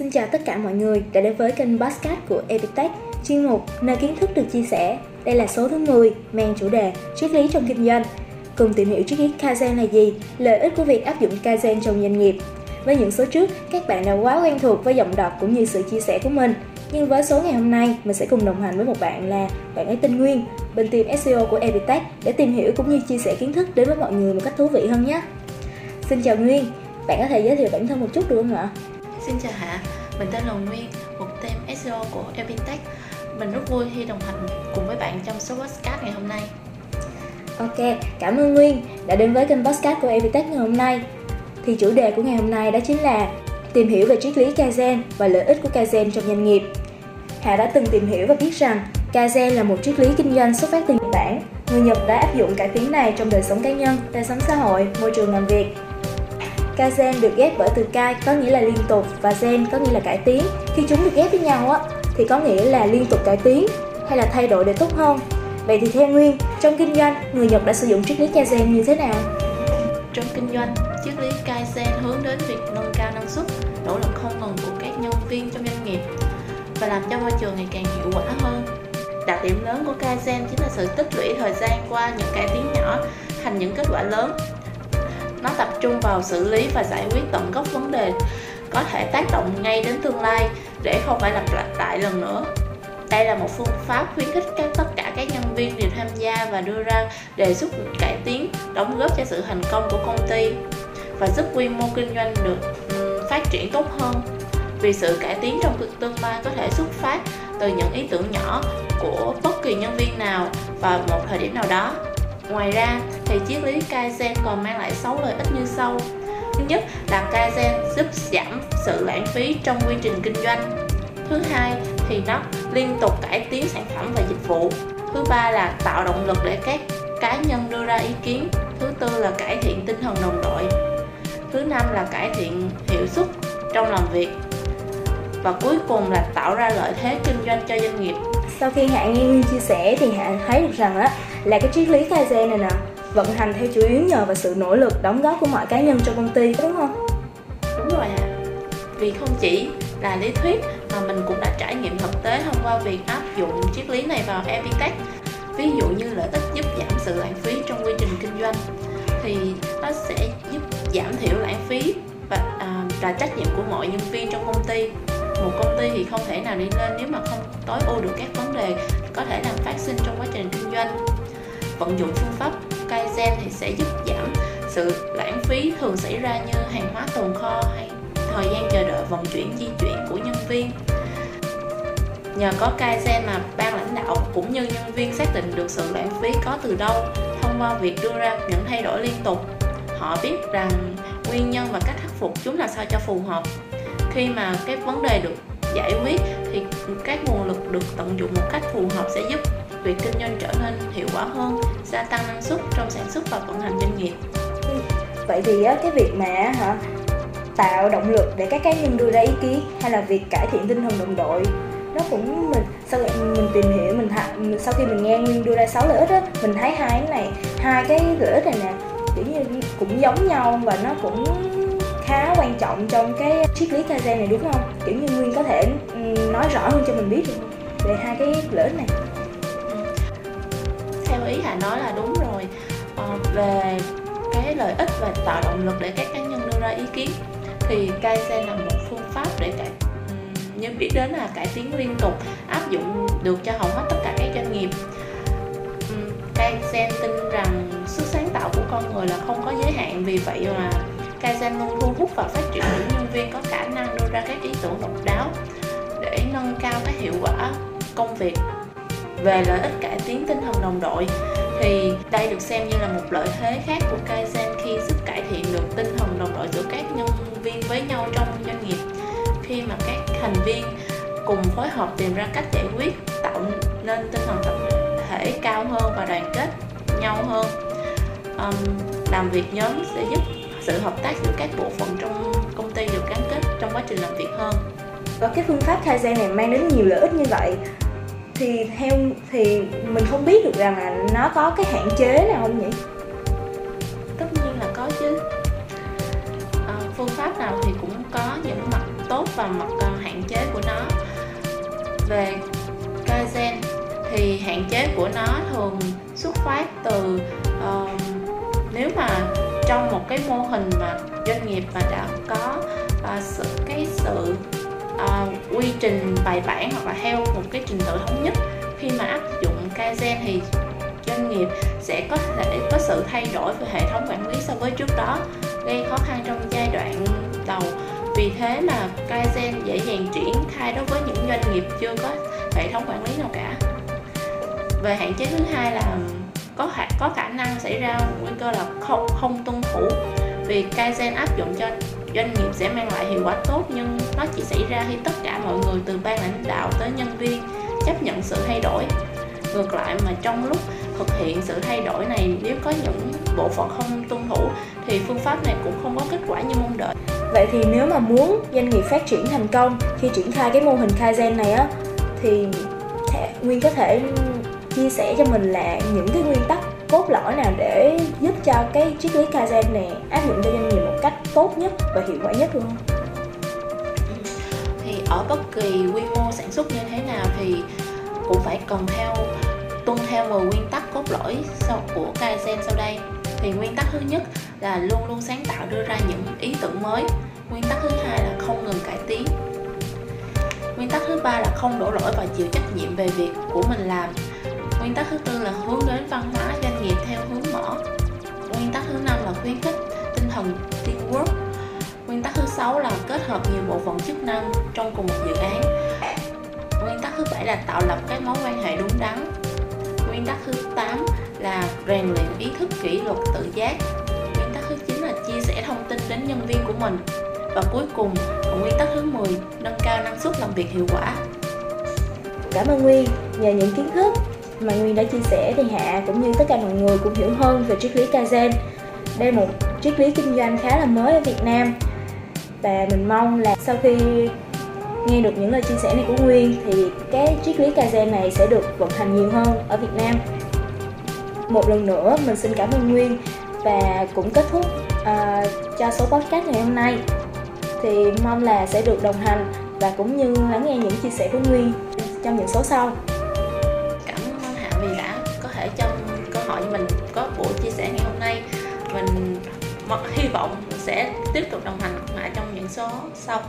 Xin chào tất cả mọi người đã đến với kênh podcast của Epitech, chuyên mục nơi kiến thức được chia sẻ. Đây là số thứ 10, mang chủ đề triết lý trong kinh doanh. Cùng tìm hiểu triết lý Kaizen là gì, lợi ích của việc áp dụng Kaizen trong doanh nghiệp. Với những số trước, các bạn đã quá quen thuộc với giọng đọc cũng như sự chia sẻ của mình. Nhưng với số ngày hôm nay, mình sẽ cùng đồng hành với một bạn là bạn ấy tên Nguyên, bên team SEO của Epitech để tìm hiểu cũng như chia sẻ kiến thức đến với mọi người một cách thú vị hơn nhé. Xin chào Nguyên, bạn có thể giới thiệu bản thân một chút được không ạ? Xin chào Hạ, mình tên là Nguyên, một team SEO của Epitech. Mình rất vui khi đồng hành cùng với bạn trong số podcast ngày hôm nay. Ok, cảm ơn Nguyên đã đến với kênh podcast của Epitech ngày hôm nay. Thì chủ đề của ngày hôm nay đó chính là tìm hiểu về triết lý Kaizen và lợi ích của Kaizen trong doanh nghiệp. Hạ đã từng tìm hiểu và biết rằng Kaizen là một triết lý kinh doanh xuất phát từ Nhật Bản. Người Nhật đã áp dụng cải tiến này trong đời sống cá nhân, đời sống xã hội, môi trường làm việc Kaizen được ghép bởi từ Kai có nghĩa là liên tục và Zen có nghĩa là cải tiến. Khi chúng được ghép với nhau á thì có nghĩa là liên tục cải tiến hay là thay đổi để tốt hơn. Vậy thì theo Nguyên, trong kinh doanh, người Nhật đã sử dụng triết lý Kaizen như thế nào? Trong kinh doanh, triết lý Kaizen hướng đến việc nâng cao năng suất, nỗ lực không ngừng của các nhân viên trong doanh nghiệp và làm cho môi trường ngày càng hiệu quả hơn. Đặc điểm lớn của Kaizen chính là sự tích lũy thời gian qua những cải tiến nhỏ thành những kết quả lớn nó tập trung vào xử lý và giải quyết tận gốc vấn đề có thể tác động ngay đến tương lai để không phải lặp lại lần nữa. Đây là một phương pháp khuyến khích các, tất cả các nhân viên đều tham gia và đưa ra đề xuất cải tiến, đóng góp cho sự thành công của công ty và giúp quy mô kinh doanh được phát triển tốt hơn. Vì sự cải tiến trong tương lai có thể xuất phát từ những ý tưởng nhỏ của bất kỳ nhân viên nào vào một thời điểm nào đó. Ngoài ra, thì triết lý Kaizen còn mang lại 6 lợi ích như sau. Thứ nhất là Kaizen giúp giảm sự lãng phí trong quy trình kinh doanh. Thứ hai thì nó liên tục cải tiến sản phẩm và dịch vụ. Thứ ba là tạo động lực để các cá nhân đưa ra ý kiến. Thứ tư là cải thiện tinh thần đồng đội. Thứ năm là cải thiện hiệu suất trong làm việc. Và cuối cùng là tạo ra lợi thế kinh doanh cho doanh nghiệp. Sau khi Hạ nghe Nguyên chia sẻ thì Hạ thấy được rằng á là cái triết lý Kaizen này nè vận hành theo chủ yếu nhờ vào sự nỗ lực đóng góp của mọi cá nhân trong công ty đúng không? Đúng rồi ạ. À. Vì không chỉ là lý thuyết mà mình cũng đã trải nghiệm thực tế thông qua việc áp dụng triết lý này vào Epitech. Ví dụ như lợi ích giúp giảm sự lãng phí trong quy trình kinh doanh thì nó sẽ giúp giảm thiểu lãng phí và à, là trách nhiệm của mọi nhân viên trong công ty một công ty thì không thể nào đi lên nếu mà không tối ưu được các vấn đề có thể làm phát sinh trong quá trình kinh doanh vận dụng phương pháp Kaizen thì sẽ giúp giảm sự lãng phí thường xảy ra như hàng hóa tồn kho hay thời gian chờ đợi vận chuyển, di chuyển của nhân viên. Nhờ có Kaizen mà ban lãnh đạo cũng như nhân viên xác định được sự lãng phí có từ đâu thông qua việc đưa ra những thay đổi liên tục. Họ biết rằng nguyên nhân và cách khắc phục chúng là sao cho phù hợp. Khi mà cái vấn đề được giải quyết thì các nguồn lực được tận dụng một cách phù hợp sẽ giúp việc kinh doanh trở nên hiệu quả hơn gia tăng năng suất trong sản xuất và vận hành doanh nghiệp ừ. vậy thì á, cái việc mà hả tạo động lực để các cá nhân đưa ra ý kiến hay là việc cải thiện tinh thần đồng đội nó cũng mình sau mình tìm hiểu mình th- sau khi mình nghe nguyên đưa ra sáu lợi ích á mình thấy hai cái này hai cái lợi ích này nè kiểu như cũng giống nhau và nó cũng khá quan trọng trong cái triết lý Kaizen này đúng không? Kiểu như Nguyên có thể nói rõ hơn cho mình biết được về hai cái lợi ích này. Ý Hà nói là đúng rồi. À, về cái lợi ích và tạo động lực để các cá nhân đưa ra ý kiến thì Kaizen là một phương pháp để cải như biết đến là cải tiến liên tục áp dụng được cho hầu hết tất cả các doanh nghiệp Kaizen tin rằng sức sáng tạo của con người là không có giới hạn vì vậy mà Kaizen luôn thu hút và phát triển những nhân viên có khả năng đưa ra các ý tưởng độc đáo để nâng cao cái hiệu quả công việc về lợi ích cải tiến tinh thần đồng đội thì đây được xem như là một lợi thế khác của Kaizen khi giúp cải thiện được tinh thần đồng đội giữa các nhân viên với nhau trong doanh nghiệp. Khi mà các thành viên cùng phối hợp tìm ra cách giải quyết tạo nên tinh thần tập thể cao hơn và đoàn kết nhau hơn um, làm việc nhóm sẽ giúp sự hợp tác giữa các bộ phận trong công ty được gắn kết trong quá trình làm việc hơn. Và cái phương pháp Kaizen này mang đến nhiều lợi ích như vậy thì theo thì mình không biết được rằng là nó có cái hạn chế nào không nhỉ? Tất nhiên là có chứ. À, phương pháp nào thì cũng có những mặt tốt và mặt uh, hạn chế của nó. Về Kaizen thì hạn chế của nó thường xuất phát từ uh, nếu mà trong một cái mô hình mà doanh nghiệp mà đã có uh, sự cái sự uh, quy trình bài bản hoặc là theo một cái trình tự thống nhất. Khi mà áp dụng Kaizen thì doanh nghiệp sẽ có thể có sự thay đổi về hệ thống quản lý so với trước đó gây khó khăn trong giai đoạn đầu. Vì thế mà Kaizen dễ dàng triển khai đối với những doanh nghiệp chưa có hệ thống quản lý nào cả. Về hạn chế thứ hai là có khả, có khả năng xảy ra nguy cơ là không không tuân thủ. Vì Kaizen áp dụng cho doanh nghiệp sẽ mang lại hiệu quả tốt, nhưng nó chỉ xảy ra khi tất cả mọi người từ ban lãnh đạo tới nhân viên chấp nhận sự thay đổi. Ngược lại mà trong lúc thực hiện sự thay đổi này, nếu có những bộ phận không tuân thủ thì phương pháp này cũng không có kết quả như mong đợi. Vậy thì nếu mà muốn doanh nghiệp phát triển thành công, khi triển khai cái mô hình Kaizen này á, thì Nguyên có thể chia sẻ cho mình là những cái nguyên tắc cốt lõi nào để giúp cho cái triết lý Kaizen này áp dụng cho doanh nghiệp một cách tốt nhất và hiệu quả nhất luôn không? Thì ở bất kỳ quy mô sản xuất như thế nào thì cũng phải cần theo, tuân theo vào nguyên tắc cốt lõi của Kaizen sau đây. Thì nguyên tắc thứ nhất là luôn luôn sáng tạo đưa ra những ý tưởng mới. Nguyên tắc thứ hai là không ngừng cải tiến. Nguyên tắc thứ ba là không đổ lỗi và chịu trách nhiệm về việc của mình làm nguyên tắc thứ tư là hướng đến văn hóa doanh nghiệp theo hướng mở. Nguyên tắc thứ năm là khuyến khích tinh thần teamwork. Nguyên tắc thứ sáu là kết hợp nhiều bộ phận chức năng trong cùng một dự án. Nguyên tắc thứ bảy là tạo lập các mối quan hệ đúng đắn. Nguyên tắc thứ 8 là rèn luyện ý thức kỷ luật tự giác. Nguyên tắc thứ 9 là chia sẻ thông tin đến nhân viên của mình. Và cuối cùng là nguyên tắc thứ 10 nâng cao năng suất làm việc hiệu quả. Cảm ơn Nguyên, nhờ những kiến thức mà Nguyên đã chia sẻ thì Hạ cũng như tất cả mọi người cũng hiểu hơn về triết lý Kaizen. Đây là một triết lý kinh doanh khá là mới ở Việt Nam và mình mong là sau khi nghe được những lời chia sẻ này của Nguyên thì cái triết lý Kaizen này sẽ được vận hành nhiều hơn ở Việt Nam. Một lần nữa mình xin cảm ơn Nguyên và cũng kết thúc uh, cho số podcast ngày hôm nay thì mong là sẽ được đồng hành và cũng như lắng nghe những chia sẻ của Nguyên trong những số sau. Có buổi chia sẻ ngày hôm nay. Mình hy vọng sẽ tiếp tục đồng hành lại trong những số sau.